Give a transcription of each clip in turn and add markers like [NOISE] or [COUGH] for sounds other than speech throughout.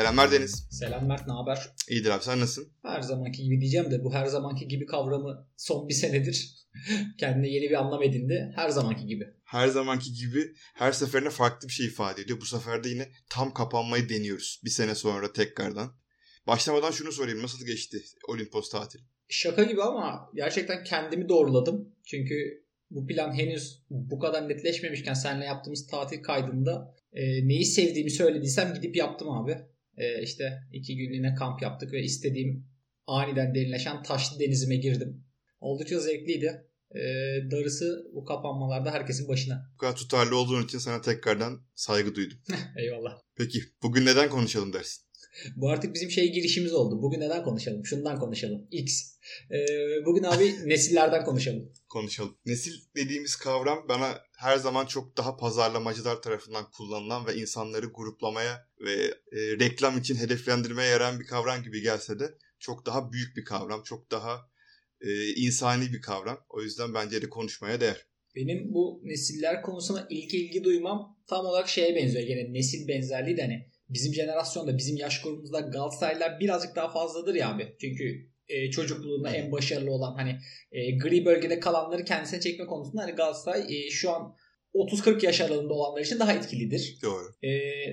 Selamlar Deniz. Selam Mert, ne haber? İyidir abi sen nasılsın? Her zamanki gibi diyeceğim de bu her zamanki gibi kavramı son bir senedir [LAUGHS] kendine yeni bir anlam edindi. Her zamanki gibi. Her zamanki gibi her seferinde farklı bir şey ifade ediyor. Bu sefer de yine tam kapanmayı deniyoruz. Bir sene sonra tekrardan. Başlamadan şunu sorayım. Nasıl geçti Olimpos tatili? Şaka gibi ama gerçekten kendimi doğruladım. Çünkü bu plan henüz bu kadar netleşmemişken seninle yaptığımız tatil kaydında e, neyi sevdiğimi söylediysem gidip yaptım abi. E, işte iki günlüğüne kamp yaptık ve istediğim aniden derinleşen taşlı denizime girdim. Oldukça zevkliydi. E, darısı bu kapanmalarda herkesin başına. Bu kadar tutarlı olduğun için sana tekrardan saygı duydum. [LAUGHS] Eyvallah. Peki bugün neden konuşalım dersin? Bu artık bizim şey girişimiz oldu. Bugün neden konuşalım? Şundan konuşalım. X. Ee, bugün abi [LAUGHS] nesillerden konuşalım. Konuşalım. Nesil dediğimiz kavram bana her zaman çok daha pazarlamacılar tarafından kullanılan ve insanları gruplamaya ve e, reklam için hedeflendirmeye yarayan bir kavram gibi gelse de çok daha büyük bir kavram. Çok daha e, insani bir kavram. O yüzden bence de konuşmaya değer. Benim bu nesiller konusuna ilk ilgi duymam tam olarak şeye benziyor. Gene nesil benzerliği de hani bizim jenerasyonda bizim yaş grubumuzda Galatasaraylılar birazcık daha fazladır ya abi. Çünkü e, çocukluğunda en başarılı olan hani e, gri bölgede kalanları kendisine çekme konusunda hani Galatasaray e, şu an 30-40 yaş aralığında olanlar için daha etkilidir. Doğru. E,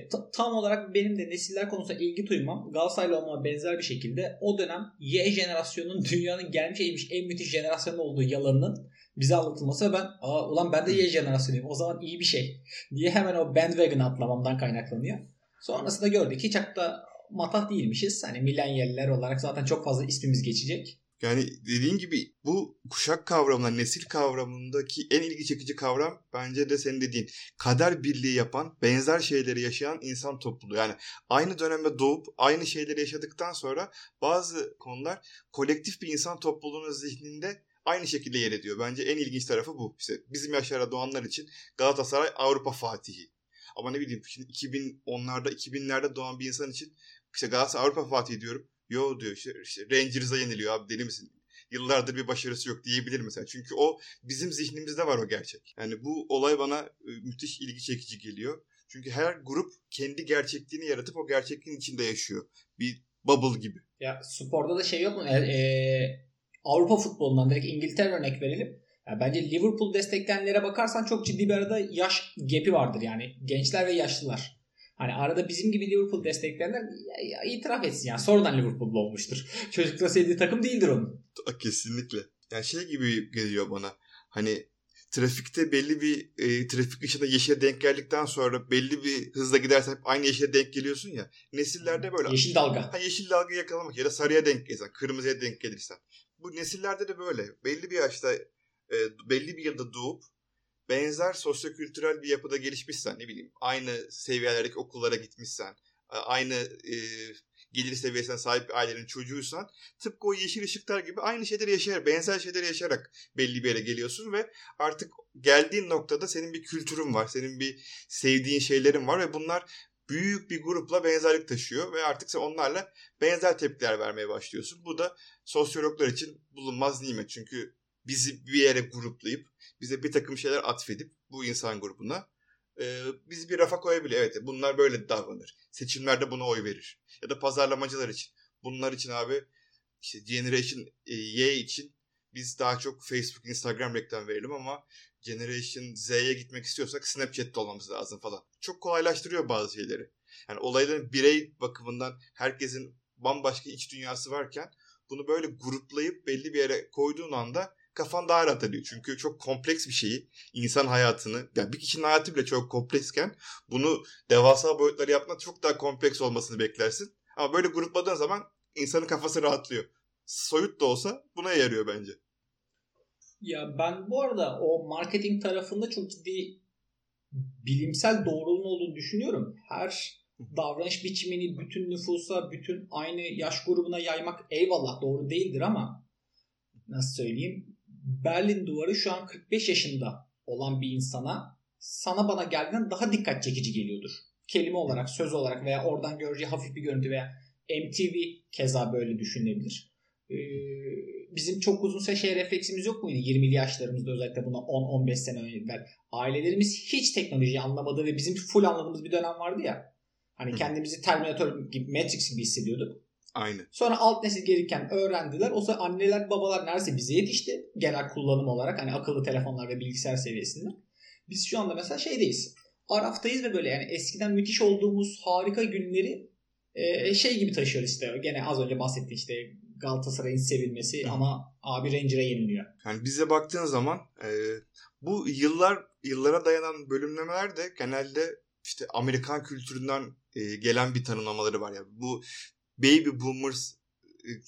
t- tam olarak benim de nesiller konusunda ilgi duymam Galatasaraylı olmama benzer bir şekilde o dönem Y jenerasyonunun dünyanın gelmiş eğmiş en müthiş jenerasyon olduğu yalanının bize anlatılması ve ben Aa, ulan ben de Y jenerasyonuyum o zaman iyi bir şey diye hemen o bandwagon atlamamdan kaynaklanıyor. Sonrasında gördük çok da matah değilmişiz. Hani milenyaller olarak zaten çok fazla ismimiz geçecek. Yani dediğin gibi bu kuşak kavramına, nesil kavramındaki en ilgi çekici kavram bence de senin dediğin kader birliği yapan, benzer şeyleri yaşayan insan topluluğu. Yani aynı dönemde doğup aynı şeyleri yaşadıktan sonra bazı konular kolektif bir insan topluluğunun zihninde aynı şekilde yer ediyor. Bence en ilginç tarafı bu. İşte bizim yaşlara doğanlar için Galatasaray Avrupa Fatihi. Ama ne bileyim şimdi 2010'larda 2000'lerde doğan bir insan için işte Galatasaray Avrupa Fatih diyorum. Yo diyor işte, işte Rangers'a yeniliyor abi deli misin? Yıllardır bir başarısı yok diyebilir mesela. Çünkü o bizim zihnimizde var o gerçek. Yani bu olay bana e, müthiş ilgi çekici geliyor. Çünkü her grup kendi gerçekliğini yaratıp o gerçekliğin içinde yaşıyor. Bir bubble gibi. Ya sporda da şey yok mu? E, e, Avrupa futbolundan direkt İngiltere örnek verelim. Ya bence Liverpool destekleyenlere bakarsan çok ciddi bir arada yaş gap'i vardır yani. Gençler ve yaşlılar. Hani arada bizim gibi Liverpool destekleyenler itiraf etsin yani. Sonradan Liverpool'lu olmuştur. [LAUGHS] Çocukta sevdiği takım değildir onun. Kesinlikle. Yani şey gibi geliyor bana. Hani trafikte belli bir e, trafik ışığında yeşile denk geldikten sonra belli bir hızla gidersen hep aynı yeşile denk geliyorsun ya. Nesillerde böyle. Yeşil dalga. Ha, yeşil dalga yakalamak ya da sarıya denk gelirsen, kırmızıya denk gelirsen. Bu nesillerde de böyle. Belli bir yaşta e, belli bir yılda doğup benzer sosyokültürel bir yapıda gelişmişsen ne bileyim aynı seviyelerdeki okullara gitmişsen aynı e, gelir seviyesine sahip bir ailenin çocuğuysan tıpkı o yeşil ışıklar gibi aynı şeyleri yaşayarak benzer şeyleri yaşayarak belli bir yere geliyorsun ve artık geldiğin noktada senin bir kültürün var senin bir sevdiğin şeylerin var ve bunlar büyük bir grupla benzerlik taşıyor ve artık sen onlarla benzer tepkiler vermeye başlıyorsun. Bu da sosyologlar için bulunmaz nimet çünkü bizi bir yere gruplayıp bize bir takım şeyler atfedip bu insan grubuna e, bizi bir rafa koyabiliyor. Evet bunlar böyle davranır. Seçimlerde buna oy verir. Ya da pazarlamacılar için. Bunlar için abi işte Generation e, Y için biz daha çok Facebook, Instagram reklam verelim ama Generation Z'ye gitmek istiyorsak Snapchat'te olmamız lazım falan. Çok kolaylaştırıyor bazı şeyleri. Yani olayların birey bakımından herkesin bambaşka iç dünyası varken bunu böyle gruplayıp belli bir yere koyduğun anda kafan daha rahat ediyor. Çünkü çok kompleks bir şeyi, insan hayatını, yani bir kişinin hayatı bile çok kompleksken bunu devasa boyutları yapmak çok daha kompleks olmasını beklersin. Ama böyle grupladığın zaman insanın kafası rahatlıyor. Soyut da olsa buna yarıyor bence. Ya ben bu arada o marketing tarafında çok ciddi bilimsel doğruluğun olduğunu düşünüyorum. Her davranış biçimini bütün nüfusa, bütün aynı yaş grubuna yaymak eyvallah doğru değildir ama nasıl söyleyeyim? Berlin duvarı şu an 45 yaşında olan bir insana sana bana geldiğinden daha dikkat çekici geliyordur. Kelime olarak, söz olarak veya oradan göreceği hafif bir görüntü veya MTV keza böyle düşünebilir. Ee, bizim çok uzun süre şey refleksimiz yok muydu? 20'li yaşlarımızda özellikle buna 10-15 sene evvel. Ailelerimiz hiç teknolojiyi anlamadığı ve bizim full anladığımız bir dönem vardı ya. Hani kendimizi Terminator gibi, Matrix gibi hissediyorduk. Aynı. Sonra alt nesil gelirken öğrendiler. O zaman anneler babalar neredeyse bize yetişti. Genel kullanım olarak hani akıllı telefonlar ve bilgisayar seviyesinde. Biz şu anda mesela şeydeyiz. Araftayız ve böyle yani eskiden müthiş olduğumuz harika günleri e, şey gibi taşıyor işte. Gene az önce bahsettiğim işte Galatasaray'ın sevilmesi Hı. ama abi Ranger'a yeniliyor. Yani bize baktığın zaman e, bu yıllar yıllara dayanan bölümlemeler de genelde işte Amerikan kültüründen e, gelen bir tanımlamaları var ya. Bu baby boomers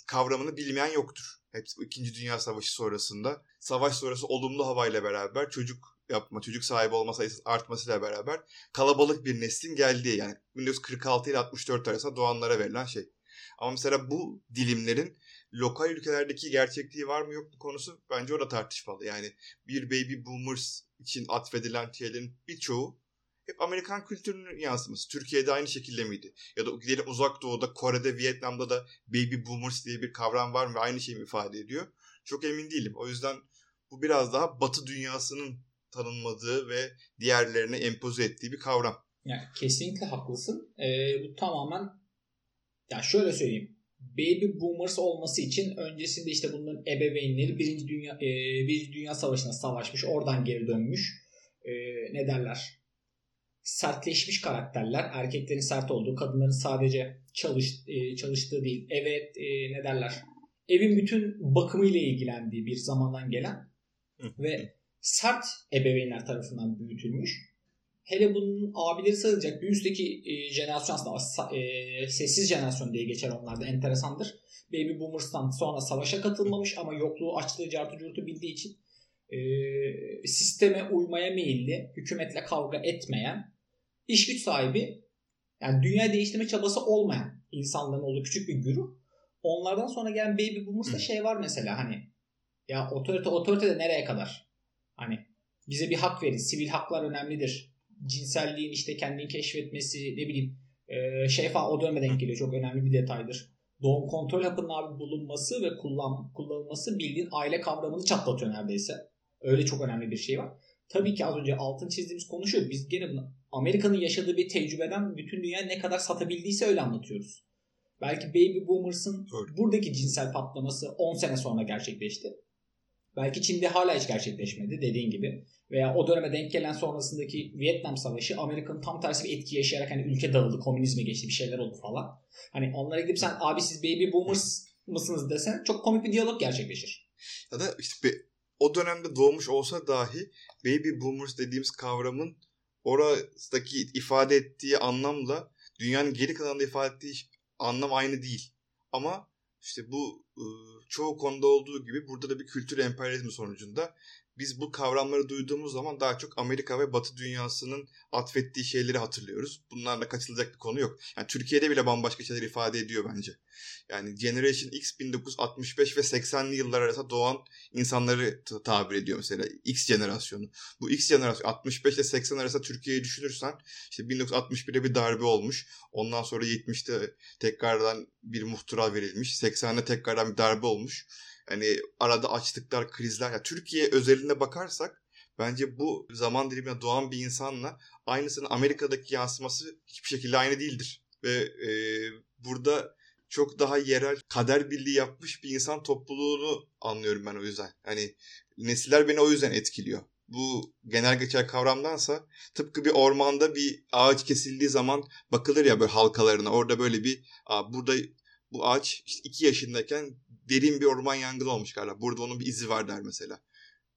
kavramını bilmeyen yoktur. Hepsi bu 2. Dünya Savaşı sonrasında. Savaş sonrası olumlu havayla beraber çocuk yapma, çocuk sahibi olma sayısı artmasıyla beraber kalabalık bir neslin geldiği yani 1946 ile 64 arasında doğanlara verilen şey. Ama mesela bu dilimlerin lokal ülkelerdeki gerçekliği var mı yok mu konusu bence orada tartışmalı. Yani bir baby boomers için atfedilen şeylerin birçoğu hep Amerikan kültürünün yansıması. Türkiye'de aynı şekilde miydi? Ya da gidelim uzak doğuda, Kore'de, Vietnam'da da baby boomers diye bir kavram var mı ve aynı şeyi mi ifade ediyor? Çok emin değilim. O yüzden bu biraz daha batı dünyasının tanınmadığı ve diğerlerine empoze ettiği bir kavram. Yani kesinlikle haklısın. Ee, bu tamamen ya şöyle söyleyeyim. Baby boomers olması için öncesinde işte bunların ebeveynleri Birinci Dünya e, Birinci Dünya Savaşı'na savaşmış. Oradan geri dönmüş. E, ne derler? Sertleşmiş karakterler. Erkeklerin sert olduğu, kadınların sadece çalış, e, çalıştığı değil. Evet e, ne derler? Evin bütün bakımıyla ilgilendiği bir zamandan gelen ve sert ebeveynler tarafından büyütülmüş. Hele bunun abileri sayılacak bir üstteki e, jenerasyon aslında e, sessiz jenerasyon diye geçer onlarda enteresandır. Baby Boomers'tan sonra savaşa katılmamış ama yokluğu açlığı cartı curtu bildiği için e, sisteme uymaya meyilli, hükümetle kavga etmeyen, iş güç sahibi, yani dünya değiştirme çabası olmayan insanların olduğu küçük bir güruh. Onlardan sonra gelen Baby Boomers'ta şey var mesela hani ya otorite otorite de nereye kadar? Hani bize bir hak verin. Sivil haklar önemlidir. Cinselliğin işte kendini keşfetmesi ne bileyim e, şey falan o döneme denk geliyor. Çok önemli bir detaydır. Doğum kontrol hapının abi bulunması ve kullan, kullanılması bildiğin aile kavramını çatlatıyor neredeyse. Öyle çok önemli bir şey var. Tabii ki az önce altın çizdiğimiz konuşuyor. Biz gene bunu Amerika'nın yaşadığı bir tecrübeden bütün dünya ne kadar satabildiyse öyle anlatıyoruz. Belki Baby Boomers'ın buradaki cinsel patlaması 10 sene sonra gerçekleşti. Belki Çin'de hala hiç gerçekleşmedi dediğin gibi. Veya o döneme denk gelen sonrasındaki Vietnam Savaşı Amerika'nın tam tersi bir etki yaşayarak hani ülke dağıldı, komünizme geçti, bir şeyler oldu falan. Hani onlara gidip sen abi siz baby boomers mısınız desen çok komik bir diyalog gerçekleşir. Ya da işte o dönemde doğmuş olsa dahi baby boomers dediğimiz kavramın oradaki ifade ettiği anlamla dünyanın geri kalanında ifade ettiği anlam aynı değil. Ama işte bu ıı, çoğu konuda olduğu gibi burada da bir kültür emperyalizmi sonucunda biz bu kavramları duyduğumuz zaman daha çok Amerika ve Batı dünyasının atfettiği şeyleri hatırlıyoruz. Bunlarla kaçılacak bir konu yok. Yani Türkiye'de bile bambaşka şeyler ifade ediyor bence. Yani Generation X 1965 ve 80'li yıllar arasında doğan insanları tabir ediyor mesela X jenerasyonu. Bu X jenerasyon 65 ile 80 arasında Türkiye'yi düşünürsen işte 1961'de bir darbe olmuş. Ondan sonra 70'te tekrardan bir muhtıra verilmiş. 80'de tekrardan bir darbe olmuş hani arada açtıklar, krizler. Yani Türkiye özelinde bakarsak bence bu zaman dilimine doğan bir insanla aynısının Amerika'daki yansıması hiçbir şekilde aynı değildir. Ve e, burada çok daha yerel kader birliği yapmış bir insan topluluğunu anlıyorum ben o yüzden. Hani nesiller beni o yüzden etkiliyor. Bu genel geçer kavramdansa tıpkı bir ormanda bir ağaç kesildiği zaman bakılır ya böyle halkalarına. Orada böyle bir burada bu ağaç işte iki yaşındayken derin bir orman yangını olmuş galiba. Burada onun bir izi var der mesela.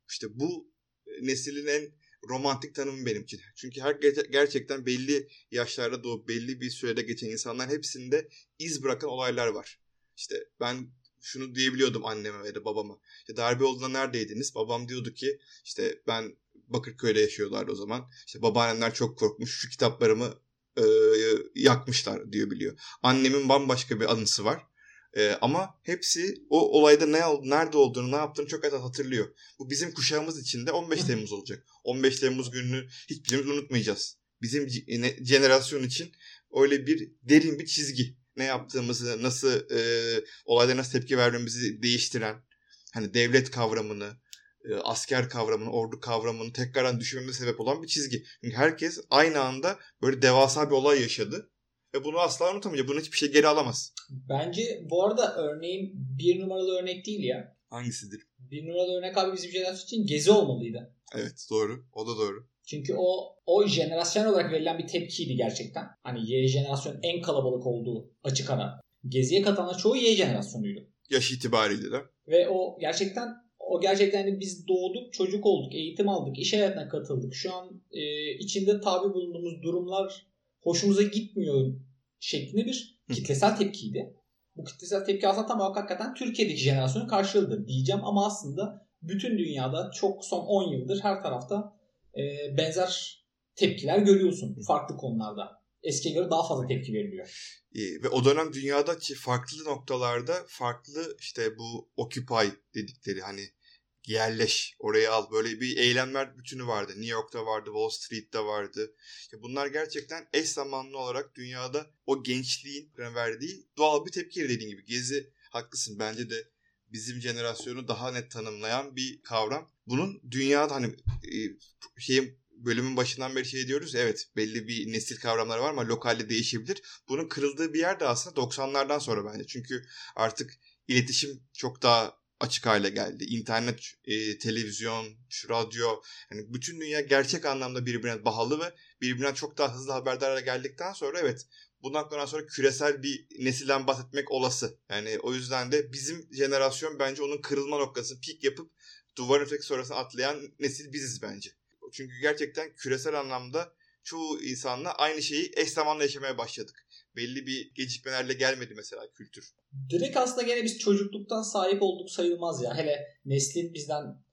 İşte bu e, neslin en romantik tanımı benim için. Çünkü her gerçekten belli yaşlarda doğup belli bir sürede geçen insanlar hepsinde iz bırakan olaylar var. İşte ben şunu diyebiliyordum anneme ya da babama. İşte darbe olduğunda neredeydiniz? Babam diyordu ki işte ben Bakırköy'de yaşıyorlardı o zaman. İşte babaannemler çok korkmuş. Şu kitaplarımı e, yakmışlar diyor biliyor. Annemin bambaşka bir anısı var. E, ama hepsi o olayda ne nerede olduğunu, ne yaptığını çok net hatırlıyor. Bu bizim kuşağımız için de 15 Temmuz olacak. 15 Temmuz gününü hiçbirimiz unutmayacağız. Bizim jenerasyon için öyle bir derin bir çizgi. Ne yaptığımızı, nasıl e, olaylara nasıl tepki vermemizi değiştiren, hani devlet kavramını, e, asker kavramını, ordu kavramını tekrardan düşünmemize sebep olan bir çizgi. Çünkü herkes aynı anda böyle devasa bir olay yaşadı ve bunu asla unutamayacak. Bunu hiçbir şey geri alamaz. Bence bu arada örneğin bir numaralı örnek değil ya. Hangisidir? Bir numaralı örnek abi bizim jenerasyon için gezi olmalıydı. Evet doğru. O da doğru. Çünkü o o jenerasyon olarak verilen bir tepkiydi gerçekten. Hani Y jenerasyonun en kalabalık olduğu açık ara. Geziye katılan çoğu Y jenerasyonuydu. Yaş itibariyle de. Ve o gerçekten o gerçekten hani biz doğduk, çocuk olduk, eğitim aldık, iş hayatına katıldık. Şu an e, içinde tabi bulunduğumuz durumlar hoşumuza gitmiyor şeklinde bir kitlesel tepkiydi. Bu kitlesel tepki aslında tam olarak hakikaten Türkiye'deki jenerasyonun karşılığıdır diyeceğim ama aslında bütün dünyada çok son 10 yıldır her tarafta e, benzer tepkiler görüyorsun farklı konularda. Eskiye göre daha fazla tepki veriliyor. Ve o dönem dünyada farklı noktalarda farklı işte bu Occupy dedikleri hani yerleş, oraya al. Böyle bir eylemler bütünü vardı. New York'ta vardı, Wall Street'te vardı. İşte bunlar gerçekten eş zamanlı olarak dünyada o gençliğin verdiği doğal bir tepki dediğin gibi. Gezi haklısın bence de bizim jenerasyonu daha net tanımlayan bir kavram. Bunun dünyada hani e, şeyin bölümün başından beri şey diyoruz evet belli bir nesil kavramları var ama lokalde değişebilir. Bunun kırıldığı bir yer de aslında 90'lardan sonra bence. Çünkü artık iletişim çok daha açık hale geldi. İnternet, e, televizyon, radyo yani bütün dünya gerçek anlamda birbirine bağlı ve birbirinden çok daha hızlı haberdar geldikten sonra evet bundan sonra küresel bir nesilden bahsetmek olası. Yani o yüzden de bizim jenerasyon bence onun kırılma noktasını pik yapıp duvarın öteki sonrasına atlayan nesil biziz bence. Çünkü gerçekten küresel anlamda çoğu insanla aynı şeyi eş zamanlı yaşamaya başladık. Belli bir gecikmelerle gelmedi mesela kültür. Direkt aslında gene biz çocukluktan sahip olduk sayılmaz ya. Hele neslin bizden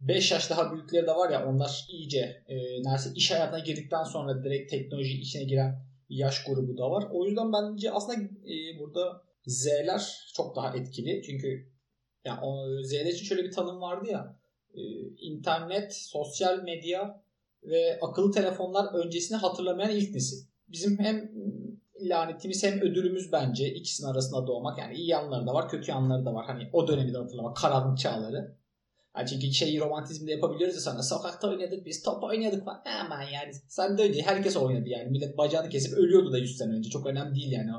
5 yaş daha büyükleri de var ya onlar iyice e, neredeyse iş hayatına girdikten sonra direkt teknoloji içine giren yaş grubu da var. O yüzden bence aslında e, burada Z'ler çok daha etkili. Çünkü yani Z'ler için şöyle bir tanım vardı ya e, internet, sosyal medya ve akıllı telefonlar öncesini hatırlamayan ilk nesil. Bizim hem lanetimiz hem ödülümüz bence ikisinin arasında doğmak. Yani iyi yanları da var, kötü yanları da var. Hani o dönemi de hatırlamak, karanlık çağları. Yani çünkü şeyi romantizmde yapabiliyoruz ya sana. Sokakta oynadık biz, top oynadık falan. Hemen yani. Sen de öyle Herkes oynadı yani. Millet bacağını kesip ölüyordu da 100 sene önce. Çok önemli değil yani.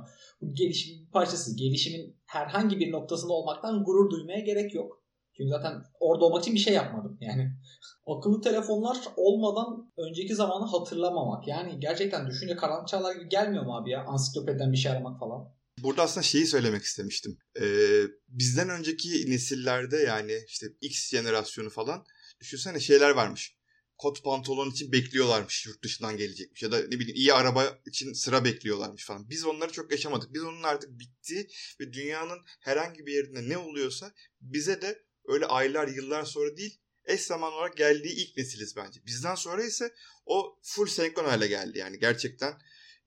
Bu gelişimin bir parçası. Gelişimin herhangi bir noktasında olmaktan gurur duymaya gerek yok. Çünkü zaten orada olmak için bir şey yapmadım. Yani [LAUGHS] akıllı telefonlar olmadan önceki zamanı hatırlamamak. Yani gerçekten düşünce karanlık çağlar gibi gelmiyor mu abi ya? Ansiklopediden bir şey aramak falan. Burada aslında şeyi söylemek istemiştim. Ee, bizden önceki nesillerde yani işte X jenerasyonu falan düşünsene şeyler varmış. Kot pantolon için bekliyorlarmış yurt dışından gelecekmiş ya da ne bileyim iyi araba için sıra bekliyorlarmış falan. Biz onları çok yaşamadık. Biz onun artık bitti ve dünyanın herhangi bir yerinde ne oluyorsa bize de öyle aylar yıllar sonra değil eş zaman olarak geldiği ilk nesiliz bence. Bizden sonra ise o full senkron hale geldi yani gerçekten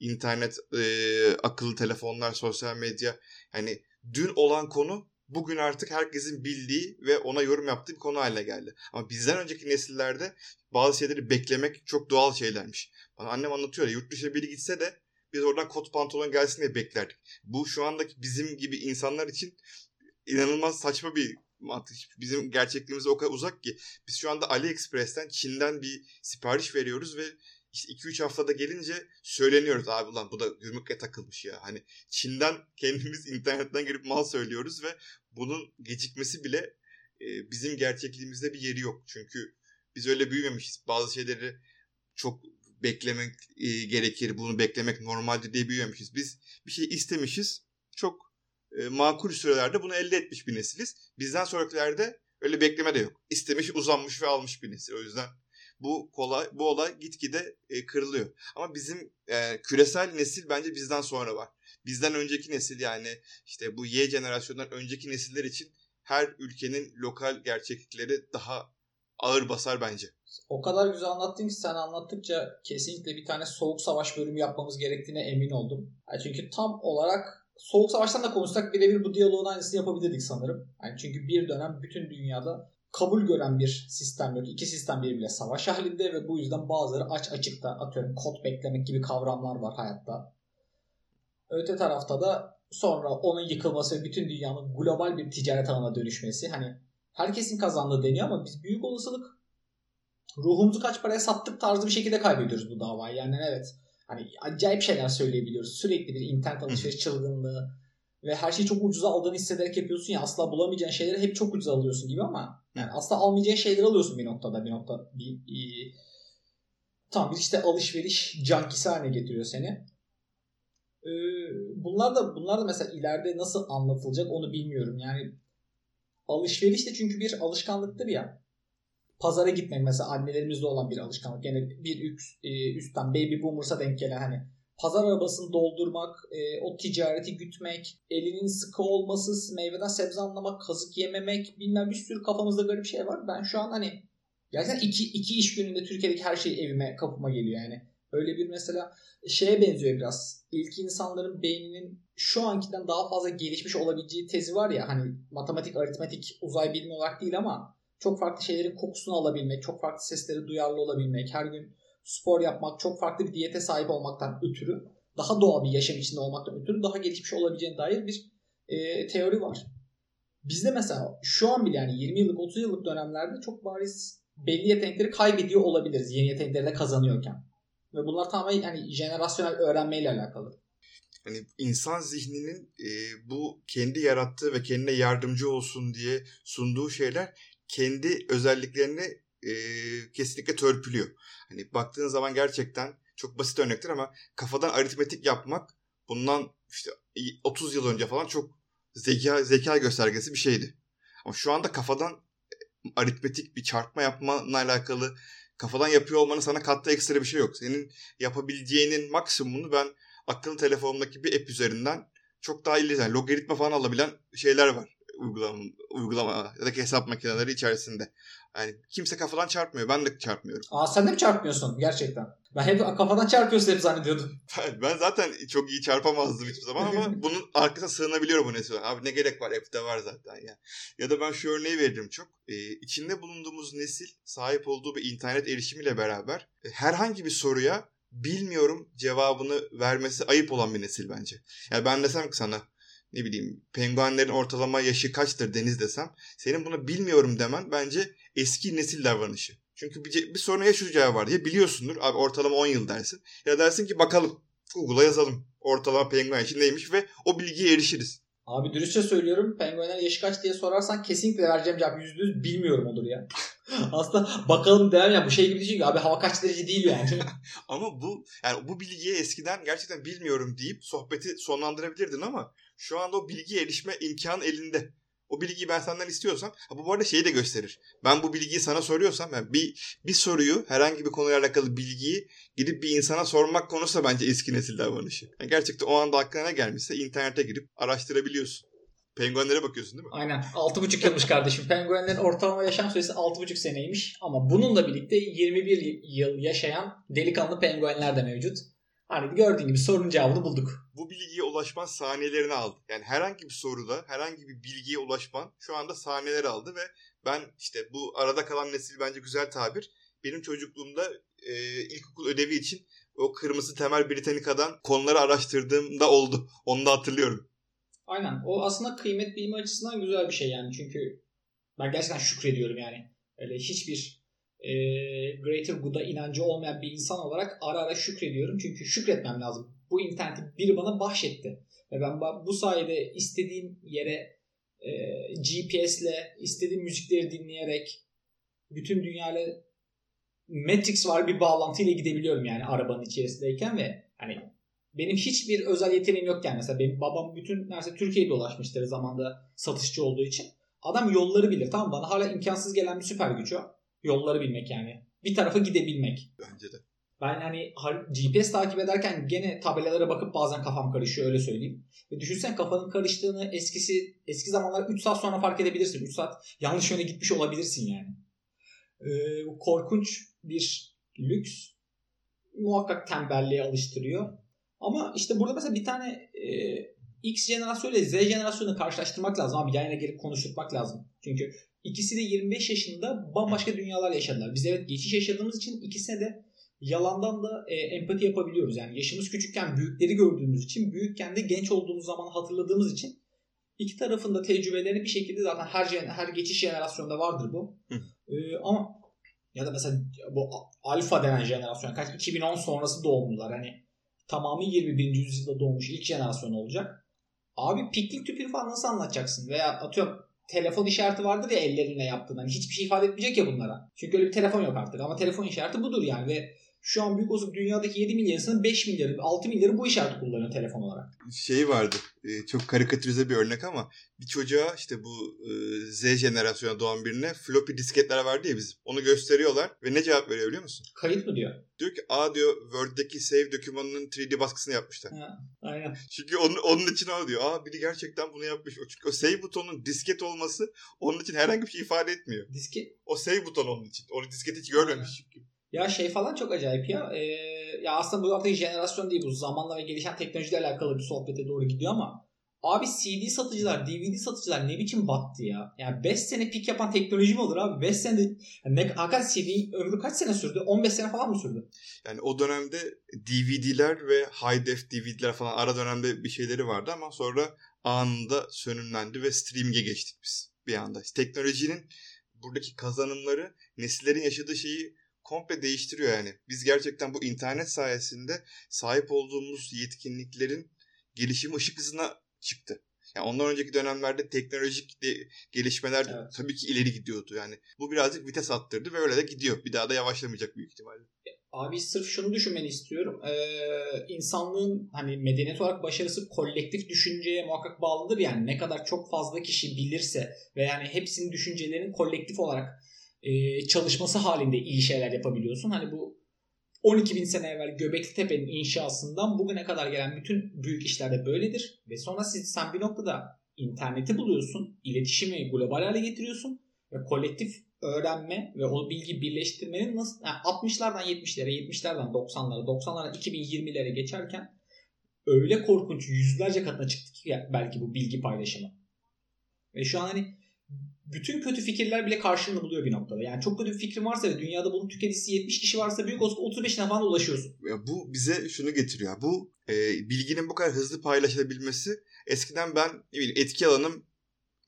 internet, e, akıllı telefonlar, sosyal medya yani dün olan konu bugün artık herkesin bildiği ve ona yorum yaptığı bir konu haline geldi. Ama bizden önceki nesillerde bazı şeyleri beklemek çok doğal şeylermiş. Bana annem anlatıyor ya yurt dışına biri gitse de biz oradan kot pantolon gelsin diye beklerdik. Bu şu andaki bizim gibi insanlar için inanılmaz saçma bir mantık. Bizim gerçekliğimize o kadar uzak ki. Biz şu anda AliExpress'ten Çin'den bir sipariş veriyoruz ve işte 2-3 haftada gelince söyleniyoruz abi ulan bu da gümrükle takılmış ya. Hani Çin'den kendimiz [LAUGHS] internetten girip mal söylüyoruz ve bunun gecikmesi bile e, bizim gerçekliğimizde bir yeri yok. Çünkü biz öyle büyümemişiz. Bazı şeyleri çok beklemek e, gerekir. Bunu beklemek normaldir diye büyümemişiz. Biz bir şey istemişiz. Çok e, makul sürelerde bunu elde etmiş bir nesiliz. Bizden sonrakilerde öyle bekleme de yok. İstemiş, uzanmış ve almış bir nesil. O yüzden bu kolay bu olay gitgide e, kırılıyor. Ama bizim e, küresel nesil bence bizden sonra var. Bizden önceki nesil yani işte bu Y jenerasyondan önceki nesiller için her ülkenin lokal gerçeklikleri daha ağır basar bence. O kadar güzel anlattın ki sen anlattıkça kesinlikle bir tane soğuk savaş bölümü yapmamız gerektiğine emin oldum. Çünkü tam olarak soğuk savaştan da konuşsak birebir bu diyaloğun aynısını yapabilirdik sanırım. Yani çünkü bir dönem bütün dünyada kabul gören bir sistem yok. İki sistem birbiriyle savaş halinde ve bu yüzden bazıları aç açıkta atıyorum kod beklemek gibi kavramlar var hayatta. Öte tarafta da sonra onun yıkılması ve bütün dünyanın global bir ticaret alanına dönüşmesi. Hani herkesin kazandığı deniyor ama biz büyük olasılık ruhumuzu kaç paraya sattık tarzı bir şekilde kaybediyoruz bu davayı. Yani evet Hani acayip şeyler söyleyebiliyoruz. Sürekli bir internet alışveriş çılgınlığı ve her şeyi çok ucuza aldığını hissederek yapıyorsun ya asla bulamayacağın şeyleri hep çok ucuza alıyorsun gibi ama yani asla almayacağın şeyleri alıyorsun bir noktada bir nokta bir, bir tam bir işte alışveriş cankisi haline getiriyor seni. Ee, bunlar da bunlar da mesela ileride nasıl anlatılacak onu bilmiyorum. Yani alışveriş de çünkü bir alışkanlıktır ya. Pazara gitmek mesela annelerimizde olan bir alışkanlık. Yani bir üst, e, üstten baby boomers'a denk gelen hani pazar arabasını doldurmak, e, o ticareti gütmek, elinin sıkı olması, meyveden sebze anlamak, kazık yememek bilmem bir sürü kafamızda garip şey var. Ben şu an hani gerçekten iki, iki iş gününde Türkiye'deki her şey evime kapıma geliyor yani. Öyle bir mesela şeye benziyor biraz. İlk insanların beyninin şu ankinden daha fazla gelişmiş olabileceği tezi var ya hani matematik, aritmetik, uzay bilimi olarak değil ama çok farklı şeylerin kokusunu alabilmek, çok farklı sesleri duyarlı olabilmek, her gün spor yapmak, çok farklı bir diyete sahip olmaktan ötürü, daha doğal bir yaşam içinde olmaktan ötürü daha gelişmiş olabileceğine dair bir e, teori var. Bizde mesela şu an bile yani 20 yıllık 30 yıllık dönemlerde çok bariz belli yetenekleri kaybediyor olabiliriz yeni yetenekleri de kazanıyorken. Ve bunlar tamamen yani jenerasyonel öğrenmeyle alakalı. Hani insan zihninin e, bu kendi yarattığı ve kendine yardımcı olsun diye sunduğu şeyler kendi özelliklerini e, kesinlikle törpülüyor. Hani baktığın zaman gerçekten çok basit örnektir ama kafadan aritmetik yapmak bundan işte 30 yıl önce falan çok zeka zeka göstergesi bir şeydi. Ama şu anda kafadan e, aritmetik bir çarpma yapmanla alakalı kafadan yapıyor olmanın sana kattığı ekstra bir şey yok. Senin yapabileceğinin maksimumunu ben akıllı telefonumdaki bir app üzerinden çok daha iyi yani logaritma falan alabilen şeyler var uygulama, uygulama ya da hesap makineleri içerisinde. Yani kimse kafadan çarpmıyor. Ben de çarpmıyorum. Aa sen de mi çarpmıyorsun gerçekten? Ben hep kafadan çarpıyorsun hep zannediyordum. [LAUGHS] ben zaten çok iyi çarpamazdım hiçbir zaman ama [LAUGHS] bunun arkasına sığınabiliyorum bu nesil. Abi ne gerek var? App'te var zaten ya. Ya da ben şu örneği veririm çok. Ee, içinde bulunduğumuz nesil sahip olduğu bir internet erişimiyle beraber e, herhangi bir soruya bilmiyorum cevabını vermesi ayıp olan bir nesil bence. Yani ben desem ki sana ne bileyim penguenlerin ortalama yaşı kaçtır deniz desem senin bunu bilmiyorum demen bence eski nesil davranışı. Çünkü bir, bir soruna ya şu cevap var ya biliyorsundur abi ortalama 10 yıl dersin ya dersin ki bakalım Google'a yazalım ortalama penguen yaşı neymiş ve o bilgiye erişiriz. Abi dürüstçe söylüyorum penguenler yaşı kaç diye sorarsan kesinlikle vereceğim cevap yüzde yüz bilmiyorum olur ya. [LAUGHS] Aslında bakalım demem ya bu şey gibi ki abi hava kaç derece değil yani. [LAUGHS] ama bu yani bu bilgiye eskiden gerçekten bilmiyorum deyip sohbeti sonlandırabilirdin ama şu anda o bilgiye erişme imkanı elinde. O bilgiyi ben senden istiyorsam, ha bu bu arada şeyi de gösterir. Ben bu bilgiyi sana soruyorsam, yani bir, bir soruyu, herhangi bir konuyla alakalı bilgiyi gidip bir insana sormak konusu da bence eski nesil davranışı. Yani gerçekten o anda aklına gelmişse internete girip araştırabiliyorsun. Penguenlere bakıyorsun değil mi? Aynen. 6,5 yılmış kardeşim. Penguenlerin ortalama yaşam süresi 6,5 seneymiş. Ama bununla birlikte 21 yıl yaşayan delikanlı penguenler de mevcut. Hani gördüğün gibi sorunun cevabını bulduk. Bu bilgiye ulaşman saniyelerini aldı. Yani herhangi bir soruda herhangi bir bilgiye ulaşman şu anda saniyeler aldı ve ben işte bu arada kalan nesil bence güzel tabir. Benim çocukluğumda e, ilkokul ödevi için o kırmızı temel Britannica'dan konuları araştırdığımda oldu. Onu da hatırlıyorum. Aynen. O aslında kıymet bilimi açısından güzel bir şey yani. Çünkü ben gerçekten şükrediyorum yani. Öyle hiçbir e, greater good'a inancı olmayan bir insan olarak ara ara şükrediyorum. Çünkü şükretmem lazım. Bu interneti biri bana bahşetti. Ve ben bu sayede istediğim yere e, GPS'le istediğim müzikleri dinleyerek bütün dünyayla Matrix var bir bağlantıyla gidebiliyorum yani arabanın içerisindeyken ve hani benim hiçbir özel yeteneğim yokken mesela benim babam bütün neredeyse Türkiye'yi dolaşmıştır zamanda satışçı olduğu için. Adam yolları bilir tamam bana hala imkansız gelen bir süper güç o. Yolları bilmek yani. Bir tarafa gidebilmek. Bence de. Ben hani GPS takip ederken gene tabelalara bakıp bazen kafam karışıyor öyle söyleyeyim. Ve düşünsen kafanın karıştığını eskisi eski zamanlar 3 saat sonra fark edebilirsin. 3 saat yanlış yöne gitmiş olabilirsin yani. Ee, korkunç bir lüks. Muhakkak tembelliğe alıştırıyor. Ama işte burada mesela bir tane e, X jenerasyonu ile Z jenerasyonu karşılaştırmak lazım abi. Yayına gelip konuşturmak lazım. Çünkü İkisi de 25 yaşında bambaşka dünyalar yaşadılar. Biz evet geçiş yaşadığımız için ikisine de yalandan da e, empati yapabiliyoruz. Yani yaşımız küçükken büyükleri gördüğümüz için, büyükken de genç olduğumuz zaman hatırladığımız için iki tarafın da tecrübelerini bir şekilde zaten her her geçiş jenerasyonda vardır bu. E, ama ya da mesela bu alfa denen jenerasyon kaç 2010 sonrası doğumlular hani tamamı 21. yüzyılda doğmuş ilk jenerasyon olacak. Abi piknik tüpünü falan nasıl anlatacaksın? Veya atıyorum telefon işareti vardır ya ellerinle yaptığın. Hani hiçbir şey ifade etmeyecek ya bunlara. Çünkü öyle bir telefon yok artık. Ama telefon işareti budur yani. Ve şu an büyük olsun dünyadaki 7 milyar insanın 5 milyarı, 6 milyarı bu işareti kullanıyor telefon olarak. Şey vardı. E, çok karikatürize bir örnek ama bir çocuğa işte bu e, Z jenerasyona doğan birine floppy disketler vardı ya bizim. Onu gösteriyorlar ve ne cevap veriyor biliyor musun? Kayıt mı diyor? Diyor ki A diyor Word'deki save dokümanının 3D baskısını yapmışlar. Ha, aynen. Çünkü onun, onun için o diyor. Aa biri gerçekten bunu yapmış. O, çünkü o save butonunun disket olması onun için herhangi bir şey ifade etmiyor. Disket O save buton onun için. Onu disket hiç görmemiş çünkü. Ya şey falan çok acayip ya. Ee, ya aslında bu artık jenerasyon değil bu. Zamanla ve gelişen teknolojiyle alakalı bir sohbete doğru gidiyor ama abi CD satıcılar, DVD satıcılar ne biçim battı ya? Yani 5 sene pik yapan teknoloji mi olur abi? 5 sene ne, hakikaten CD ömrü kaç sene sürdü? 15 sene falan mı sürdü? Yani o dönemde DVD'ler ve high def DVD'ler falan ara dönemde bir şeyleri vardı ama sonra anında sönümlendi ve streaming'e geçtik biz bir anda. Teknolojinin buradaki kazanımları nesillerin yaşadığı şeyi komple değiştiriyor yani. Biz gerçekten bu internet sayesinde sahip olduğumuz yetkinliklerin gelişimi ışık hızına çıktı. Yani ondan önceki dönemlerde teknolojik de gelişmeler Evet. tabii ki ileri gidiyordu. Yani bu birazcık vites attırdı ve öyle de gidiyor. Bir daha da yavaşlamayacak büyük ihtimalle. Abi sırf şunu düşünmeni istiyorum. Ee, insanlığın hani medeniyet olarak başarısı kolektif düşünceye muhakkak bağlıdır. Yani ne kadar çok fazla kişi bilirse ve yani hepsinin düşüncelerinin kolektif olarak e, çalışması halinde iyi şeyler yapabiliyorsun. Hani bu 12 bin sene evvel Göbekli Tepe'nin inşasından bugüne kadar gelen bütün büyük işlerde böyledir. Ve sonra siz, sen bir noktada interneti buluyorsun, iletişimi global hale getiriyorsun ve kolektif öğrenme ve o bilgi birleştirmenin nasıl yani 60'lardan 70'lere, 70'lerden 90'lara, 90'lardan 2020'lere geçerken öyle korkunç yüzlerce katına çıktı ki belki bu bilgi paylaşımı. Ve şu an hani bütün kötü fikirler bile karşılığını buluyor bir noktada. Yani çok kötü bir fikrin varsa ve dünyada bunun tüketicisi 70 kişi varsa büyük olsun 35'ine falan ulaşıyorsun. Ya bu bize şunu getiriyor. Bu e, bilginin bu kadar hızlı paylaşılabilmesi eskiden ben etki alanım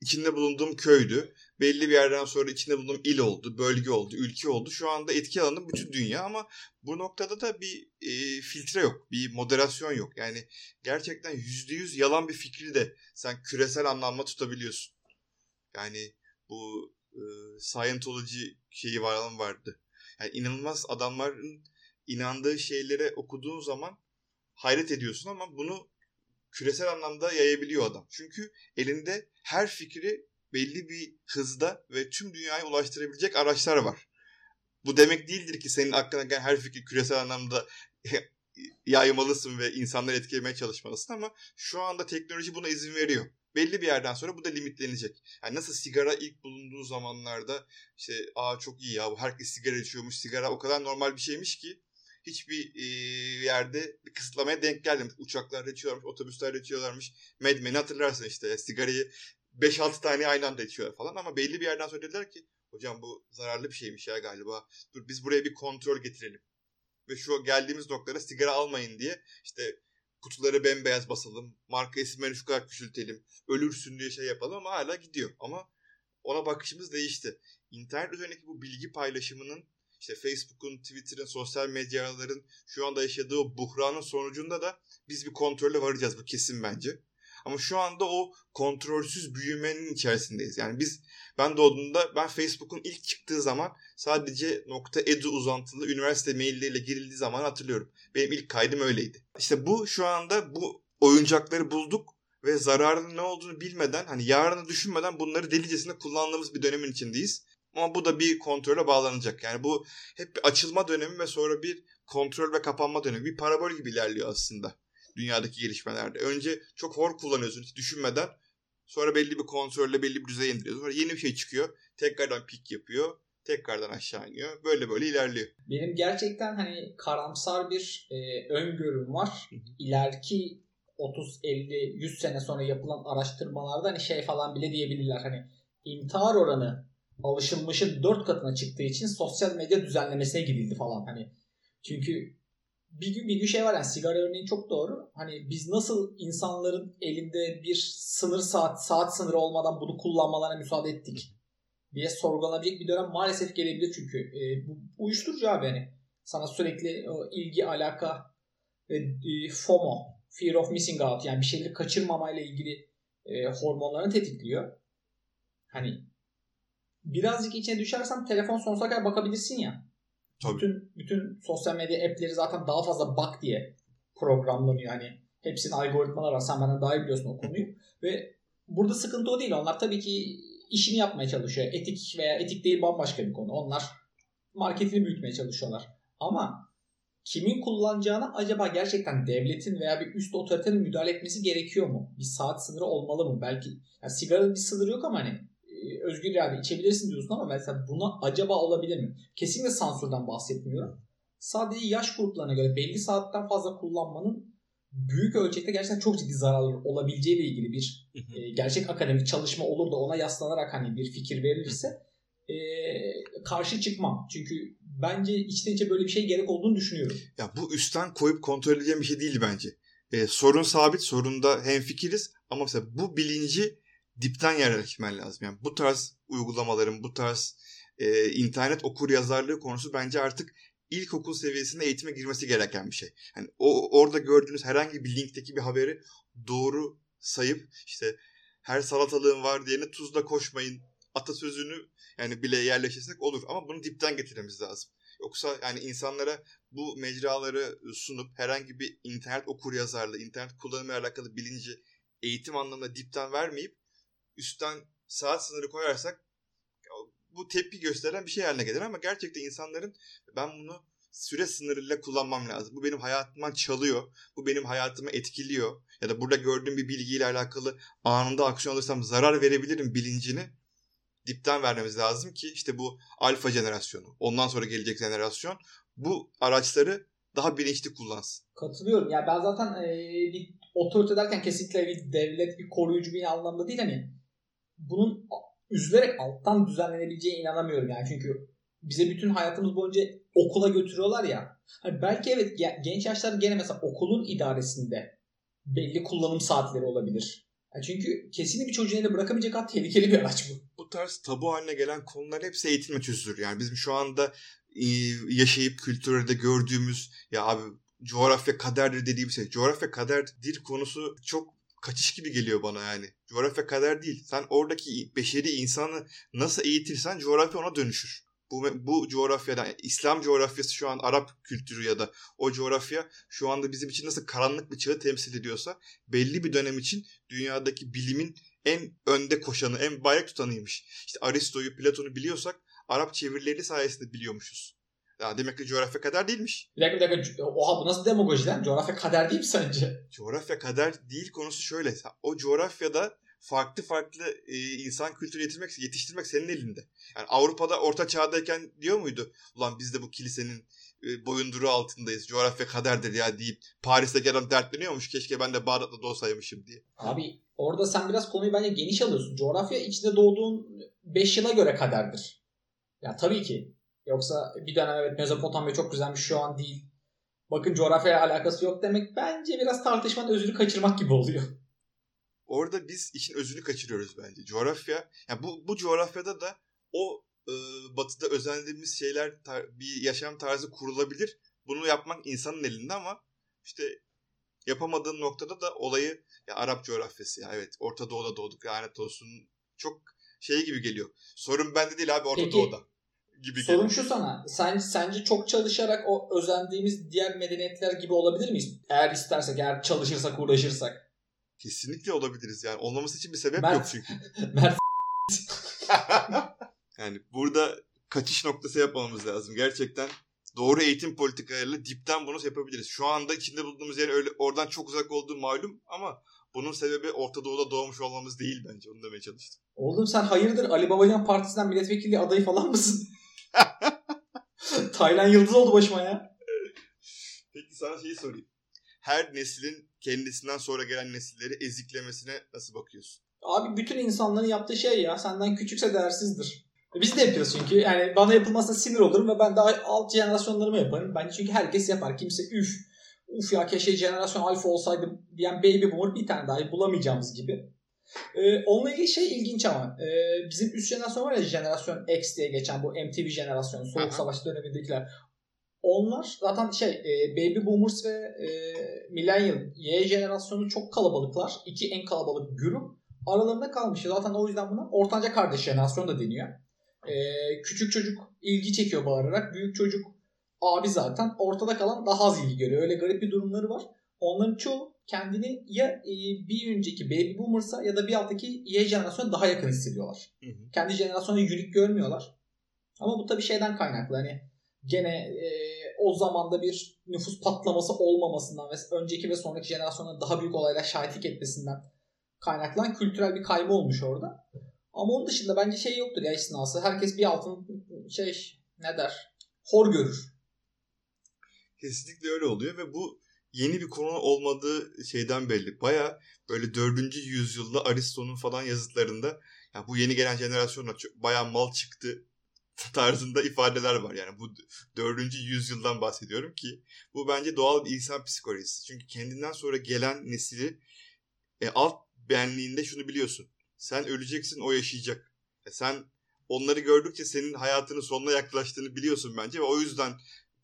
içinde bulunduğum köydü. Belli bir yerden sonra içinde bulunduğum il oldu, bölge oldu, ülke oldu. Şu anda etki alanım bütün dünya ama bu noktada da bir e, filtre yok, bir moderasyon yok. Yani gerçekten yüzde yüz yalan bir fikri de sen küresel anlamda tutabiliyorsun. Yani bu e, Scientology şeyi var vardı. Yani inanılmaz adamların inandığı şeylere okuduğun zaman hayret ediyorsun ama bunu küresel anlamda yayabiliyor adam. Çünkü elinde her fikri belli bir hızda ve tüm dünyaya ulaştırabilecek araçlar var. Bu demek değildir ki senin aklına gelen her fikri küresel anlamda [LAUGHS] yaymalısın ve insanları etkilemeye çalışmalısın ama şu anda teknoloji buna izin veriyor. Belli bir yerden sonra bu da limitlenecek. Yani nasıl sigara ilk bulunduğu zamanlarda işte aa çok iyi ya bu herkes sigara içiyormuş. Sigara o kadar normal bir şeymiş ki hiçbir e, yerde bir kısıtlamaya denk gelmemiş. Uçaklarda içiyorlarmış, otobüslerde içiyorlarmış. Mad Men'i hatırlarsın işte sigarayı 5-6 tane aynı anda içiyorlar falan ama belli bir yerden sonra dediler ki hocam bu zararlı bir şeymiş ya galiba. Dur biz buraya bir kontrol getirelim. Ve şu geldiğimiz noktada sigara almayın diye işte kutuları bembeyaz basalım, marka isimlerini şu kadar küçültelim, ölürsün diye şey yapalım ama hala gidiyor. Ama ona bakışımız değişti. İnternet üzerindeki bu bilgi paylaşımının işte Facebook'un, Twitter'ın, sosyal medyaların şu anda yaşadığı buhranın sonucunda da biz bir kontrolle varacağız. Bu kesin bence. Ama şu anda o kontrolsüz büyümenin içerisindeyiz. Yani biz ben doğduğumda ben Facebook'un ilk çıktığı zaman sadece .edu uzantılı üniversite mailleriyle girildiği zaman hatırlıyorum. Benim ilk kaydım öyleydi. İşte bu şu anda bu oyuncakları bulduk ve zararının ne olduğunu bilmeden hani yarını düşünmeden bunları delicesine kullandığımız bir dönemin içindeyiz. Ama bu da bir kontrole bağlanacak. Yani bu hep bir açılma dönemi ve sonra bir kontrol ve kapanma dönemi. Bir parabol gibi ilerliyor aslında dünyadaki gelişmelerde. Önce çok hor kullanıyorsun hiç düşünmeden. Sonra belli bir kontrolle belli bir düzeye indiriyorsun. Sonra yeni bir şey çıkıyor. Tekrardan pik yapıyor. Tekrardan aşağı iniyor. Böyle böyle ilerliyor. Benim gerçekten hani karamsar bir e, öngörüm var. İleriki 30, 50, 100 sene sonra yapılan araştırmalarda hani şey falan bile diyebilirler. Hani intihar oranı alışılmışın 4 katına çıktığı için sosyal medya düzenlemesine gidildi falan. Hani çünkü bir gün bir gün şey var yani sigara örneği çok doğru. Hani biz nasıl insanların elinde bir sınır saat saat sınırı olmadan bunu kullanmalarına müsaade ettik diye sorgulanabilecek bir dönem maalesef gelebilir çünkü e, bu uyuşturucu abi hani sana sürekli o ilgi alaka ve e, FOMO, Fear of Missing Out yani bir şeyleri kaçırmamayla ilgili e, hormonlarını tetikliyor. Hani birazcık içine düşersen telefon sonsuza kadar bakabilirsin ya. Tabii. Bütün bütün sosyal medya app'leri zaten daha fazla bak diye programlanıyor. Hani hepsinin algoritmaları var. Sen benden daha iyi biliyorsun o konuyu. [LAUGHS] Ve burada sıkıntı o değil. Onlar tabii ki işini yapmaya çalışıyor. Etik veya etik değil bambaşka bir konu. Onlar marketini büyütmeye çalışıyorlar. Ama kimin kullanacağına acaba gerçekten devletin veya bir üst otoritenin müdahale etmesi gerekiyor mu? Bir saat sınırı olmalı mı? Belki yani sigaranın bir sınırı yok ama hani özgür irade içebilirsin diyorsun ama mesela buna acaba olabilir mi? Kesinlikle sansürden bahsetmiyorum. Sadece yaş gruplarına göre belli saatten fazla kullanmanın büyük ölçekte gerçekten çok ciddi zararlı olabileceği ile ilgili bir e, gerçek akademik çalışma olur da ona yaslanarak hani bir fikir verilirse e, karşı çıkmam. Çünkü bence içten içe böyle bir şey gerek olduğunu düşünüyorum. Ya bu üstten koyup kontrol edeceğim bir şey değil bence. E, sorun sabit, sorunda hemfikiriz ama mesela bu bilinci dipten yerleşmen lazım. Yani bu tarz uygulamaların, bu tarz e, internet okur yazarlığı konusu bence artık ilkokul seviyesinde eğitime girmesi gereken bir şey. Yani o orada gördüğünüz herhangi bir linkteki bir haberi doğru sayıp işte her salatalığın var diyene tuzla koşmayın atasözünü yani bile yerleştirsek olur ama bunu dipten getirmemiz lazım. Yoksa yani insanlara bu mecraları sunup herhangi bir internet okur yazarlığı, internet kullanımı alakalı bilinci eğitim anlamında dipten vermeyip üstten saat sınırı koyarsak bu tepki gösteren bir şey haline gelir ama gerçekten insanların ben bunu süre sınırıyla kullanmam lazım. Bu benim hayatımdan çalıyor. Bu benim hayatımı etkiliyor. Ya da burada gördüğüm bir bilgiyle alakalı anında aksiyon alırsam zarar verebilirim bilincini dipten vermemiz lazım ki işte bu alfa jenerasyonu, ondan sonra gelecek jenerasyon bu araçları daha bilinçli kullansın. Katılıyorum. Ya ben zaten e, bir otorite derken kesinlikle bir devlet, bir koruyucu bir anlamda değil hani bunun üzülerek alttan düzenlenebileceğine inanamıyorum yani. Çünkü bize bütün hayatımız boyunca okula götürüyorlar ya. Hani belki evet genç yaşlar gene mesela okulun idaresinde belli kullanım saatleri olabilir. Yani çünkü kesinlikle bir çocuğun eline bırakamayacak kadar tehlikeli bir araç bu. Bu tarz tabu haline gelen konular hepsi eğitimle çözülür. Yani bizim şu anda e, yaşayıp kültürde gördüğümüz ya abi coğrafya kaderdir dediğim şey. Coğrafya kaderdir konusu çok kaçış gibi geliyor bana yani. Coğrafya kader değil. Sen oradaki beşeri insanı nasıl eğitirsen coğrafya ona dönüşür. Bu, bu coğrafyada yani İslam coğrafyası şu an Arap kültürü ya da o coğrafya şu anda bizim için nasıl karanlık bir çağı temsil ediyorsa belli bir dönem için dünyadaki bilimin en önde koşanı, en bayrak tutanıymış. İşte Aristo'yu, Platon'u biliyorsak Arap çevirileri sayesinde biliyormuşuz. Ya demek ki coğrafya kader değilmiş. Bir dakika bir dakika. Oha bu nasıl demagoji lan? Coğrafya kader değil mi sence? Coğrafya kader değil konusu şöyle. O coğrafyada farklı farklı e, insan kültürü yetiştirmek, yetiştirmek senin elinde. Yani Avrupa'da orta çağdayken diyor muydu? Ulan biz de bu kilisenin e, boyunduruğu altındayız. Coğrafya kaderdir ya deyip Paris'teki adam dertleniyormuş. Keşke ben de Bağdat'ta doğsaymışım diye. Abi orada sen biraz konuyu bence geniş alıyorsun. Coğrafya içinde doğduğun 5 yıla göre kaderdir. Ya tabii ki Yoksa bir dönem evet Mezopotamya çok güzelmiş şu an değil. Bakın coğrafyaya alakası yok demek bence biraz tartışmanın özünü kaçırmak gibi oluyor. Orada biz işin özünü kaçırıyoruz bence. Coğrafya, yani bu, bu coğrafyada da o e, batıda özendiğimiz şeyler, tar- bir yaşam tarzı kurulabilir. Bunu yapmak insanın elinde ama işte yapamadığın noktada da olayı ya Arap coğrafyası ya evet Orta Doğu'da doğduk lanet olsun çok şey gibi geliyor. Sorun bende değil abi Orta Peki, Doğu'da gibi Sorum şu sana. Sen, sence çok çalışarak o özendiğimiz diğer medeniyetler gibi olabilir miyiz? Eğer istersek, eğer çalışırsak, uğraşırsak. Kesinlikle olabiliriz yani. Olmaması için bir sebep Mert, yok çünkü. [LAUGHS] Mert [LAUGHS] yani burada kaçış noktası yapmamız lazım. Gerçekten doğru eğitim politikalarıyla dipten bunu yapabiliriz. Şu anda içinde bulunduğumuz yer öyle oradan çok uzak olduğu malum ama bunun sebebi Orta Doğu'da doğmuş olmamız değil bence. Onu demeye çalıştım. Oğlum sen hayırdır Ali Babacan Partisi'nden milletvekili adayı falan mısın? [LAUGHS] Taylan Yıldız oldu başıma ya. Peki sana şeyi sorayım. Her neslin kendisinden sonra gelen nesilleri eziklemesine nasıl bakıyorsun? Abi bütün insanların yaptığı şey ya. Senden küçükse değersizdir. Biz de yapıyoruz çünkü. Yani bana yapılmasına sinir olurum ve ben daha alt jenerasyonlarımı yaparım. Bence çünkü herkes yapar. Kimse üf uf ya keşke jenerasyon alfa olsaydı diyen baby boomer bir tane daha bulamayacağımız gibi. Ee, onunla ilgili şey ilginç ama e, bizim üst jenerasyon var ya jenerasyon X diye geçen bu MTV jenerasyonu Soğuk Aha. Savaş dönemindekiler. onlar zaten şey e, Baby Boomers ve e, Millennial Y jenerasyonu çok kalabalıklar. İki en kalabalık grup. Aralarında kalmış. Zaten o yüzden buna ortanca kardeş jenerasyon da deniyor. E, küçük çocuk ilgi çekiyor bağırarak. Büyük çocuk abi zaten ortada kalan daha az ilgi görüyor. Öyle garip bir durumları var. Onların çoğu kendini ya e, bir önceki Baby Boomers'a ya da bir alttaki Y jenerasyona daha yakın hissediyorlar. Hı hı. Kendi jenerasyonu yürük görmüyorlar. Ama bu tabii şeyden kaynaklı. Hani gene e, o zamanda bir nüfus patlaması olmamasından ve önceki ve sonraki jenerasyonların daha büyük olaylar şahitlik etmesinden kaynaklanan kültürel bir kaybı olmuş orada. Ama onun dışında bence şey yoktur ya istinası. Herkes bir altın şey ne der hor görür. Kesinlikle öyle oluyor ve bu yeni bir konu olmadığı şeyden belli. Baya böyle 4. yüzyılda Aristo'nun falan yazıtlarında ya bu yeni gelen jenerasyonla baya mal çıktı [LAUGHS] tarzında ifadeler var. Yani bu dördüncü yüzyıldan bahsediyorum ki bu bence doğal bir insan psikolojisi. Çünkü kendinden sonra gelen nesili e, alt benliğinde şunu biliyorsun. Sen öleceksin o yaşayacak. E, sen onları gördükçe senin hayatının sonuna yaklaştığını biliyorsun bence ve o yüzden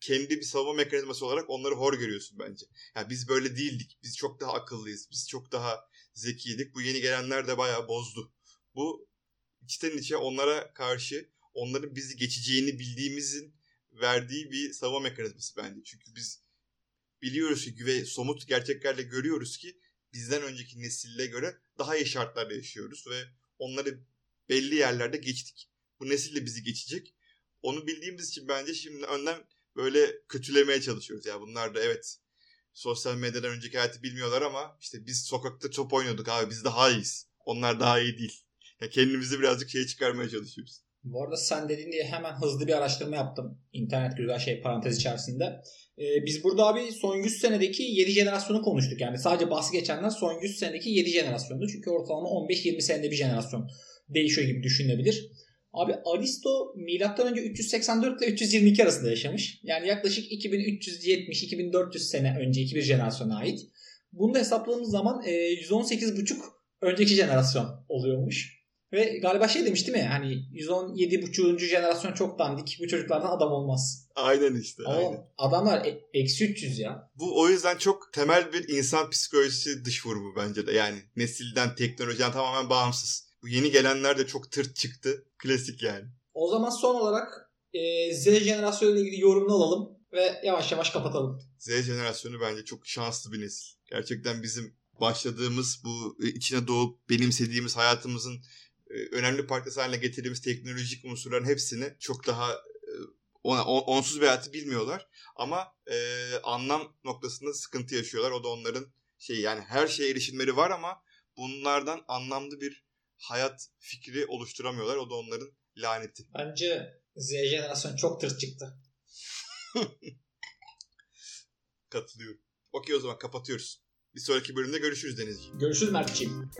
kendi bir savunma mekanizması olarak onları hor görüyorsun bence. Yani biz böyle değildik. Biz çok daha akıllıyız. Biz çok daha zekiydik. Bu yeni gelenler de bayağı bozdu. Bu içten içe onlara karşı onların bizi geçeceğini bildiğimizin verdiği bir savunma mekanizması bence. Çünkü biz biliyoruz ki ve somut gerçeklerle görüyoruz ki bizden önceki nesille göre daha iyi şartlarda yaşıyoruz ve onları belli yerlerde geçtik. Bu nesil de bizi geçecek. Onu bildiğimiz için bence şimdi önden böyle kötülemeye çalışıyoruz. Ya bunlar da evet sosyal medyadan önceki hayatı bilmiyorlar ama işte biz sokakta top oynuyorduk abi biz daha iyiyiz. Onlar daha iyi değil. Ya kendimizi birazcık şeye çıkarmaya çalışıyoruz. Bu arada sen dediğin diye hemen hızlı bir araştırma yaptım. İnternet güzel şey parantez içerisinde. Ee, biz burada abi son 100 senedeki 7 jenerasyonu konuştuk. Yani sadece bahsi geçenler son 100 senedeki 7 jenerasyondu. Çünkü ortalama 15-20 senede bir jenerasyon değişiyor gibi düşünülebilir. Abi Aristo milattan önce 384 ile 322 arasında yaşamış. Yani yaklaşık 2370-2400 sene önceki bir jenerasyona ait. Bunu da hesapladığımız zaman e, 118,5 önceki jenerasyon oluyormuş. Ve galiba şey demiş değil mi? Hani 117,5. jenerasyon çok dandik. Bu çocuklardan adam olmaz. Aynen işte. Ama aynen. adamlar e- eksi 300 ya. Bu o yüzden çok temel bir insan psikolojisi dış vurumu bence de. Yani nesilden, teknolojiden tamamen bağımsız. Bu yeni gelenler de çok tırt çıktı. Klasik yani. O zaman son olarak e, Z jenerasyonu ile ilgili yorumunu alalım ve yavaş yavaş kapatalım. Z jenerasyonu bence çok şanslı bir nesil. Gerçekten bizim başladığımız bu içine doğup benimsediğimiz hayatımızın e, önemli parçası haline getirdiğimiz teknolojik unsurların hepsini çok daha e, ona, onsuz bir hayatı bilmiyorlar. Ama e, anlam noktasında sıkıntı yaşıyorlar. O da onların şey yani her şeye erişimleri var ama bunlardan anlamlı bir hayat fikri oluşturamıyorlar. O da onların laneti. Bence Z jenerasyon çok tırt çıktı. [LAUGHS] Katılıyorum. Okey o zaman kapatıyoruz. Bir sonraki bölümde görüşürüz Denizciğim. Görüşürüz Mert'ciğim.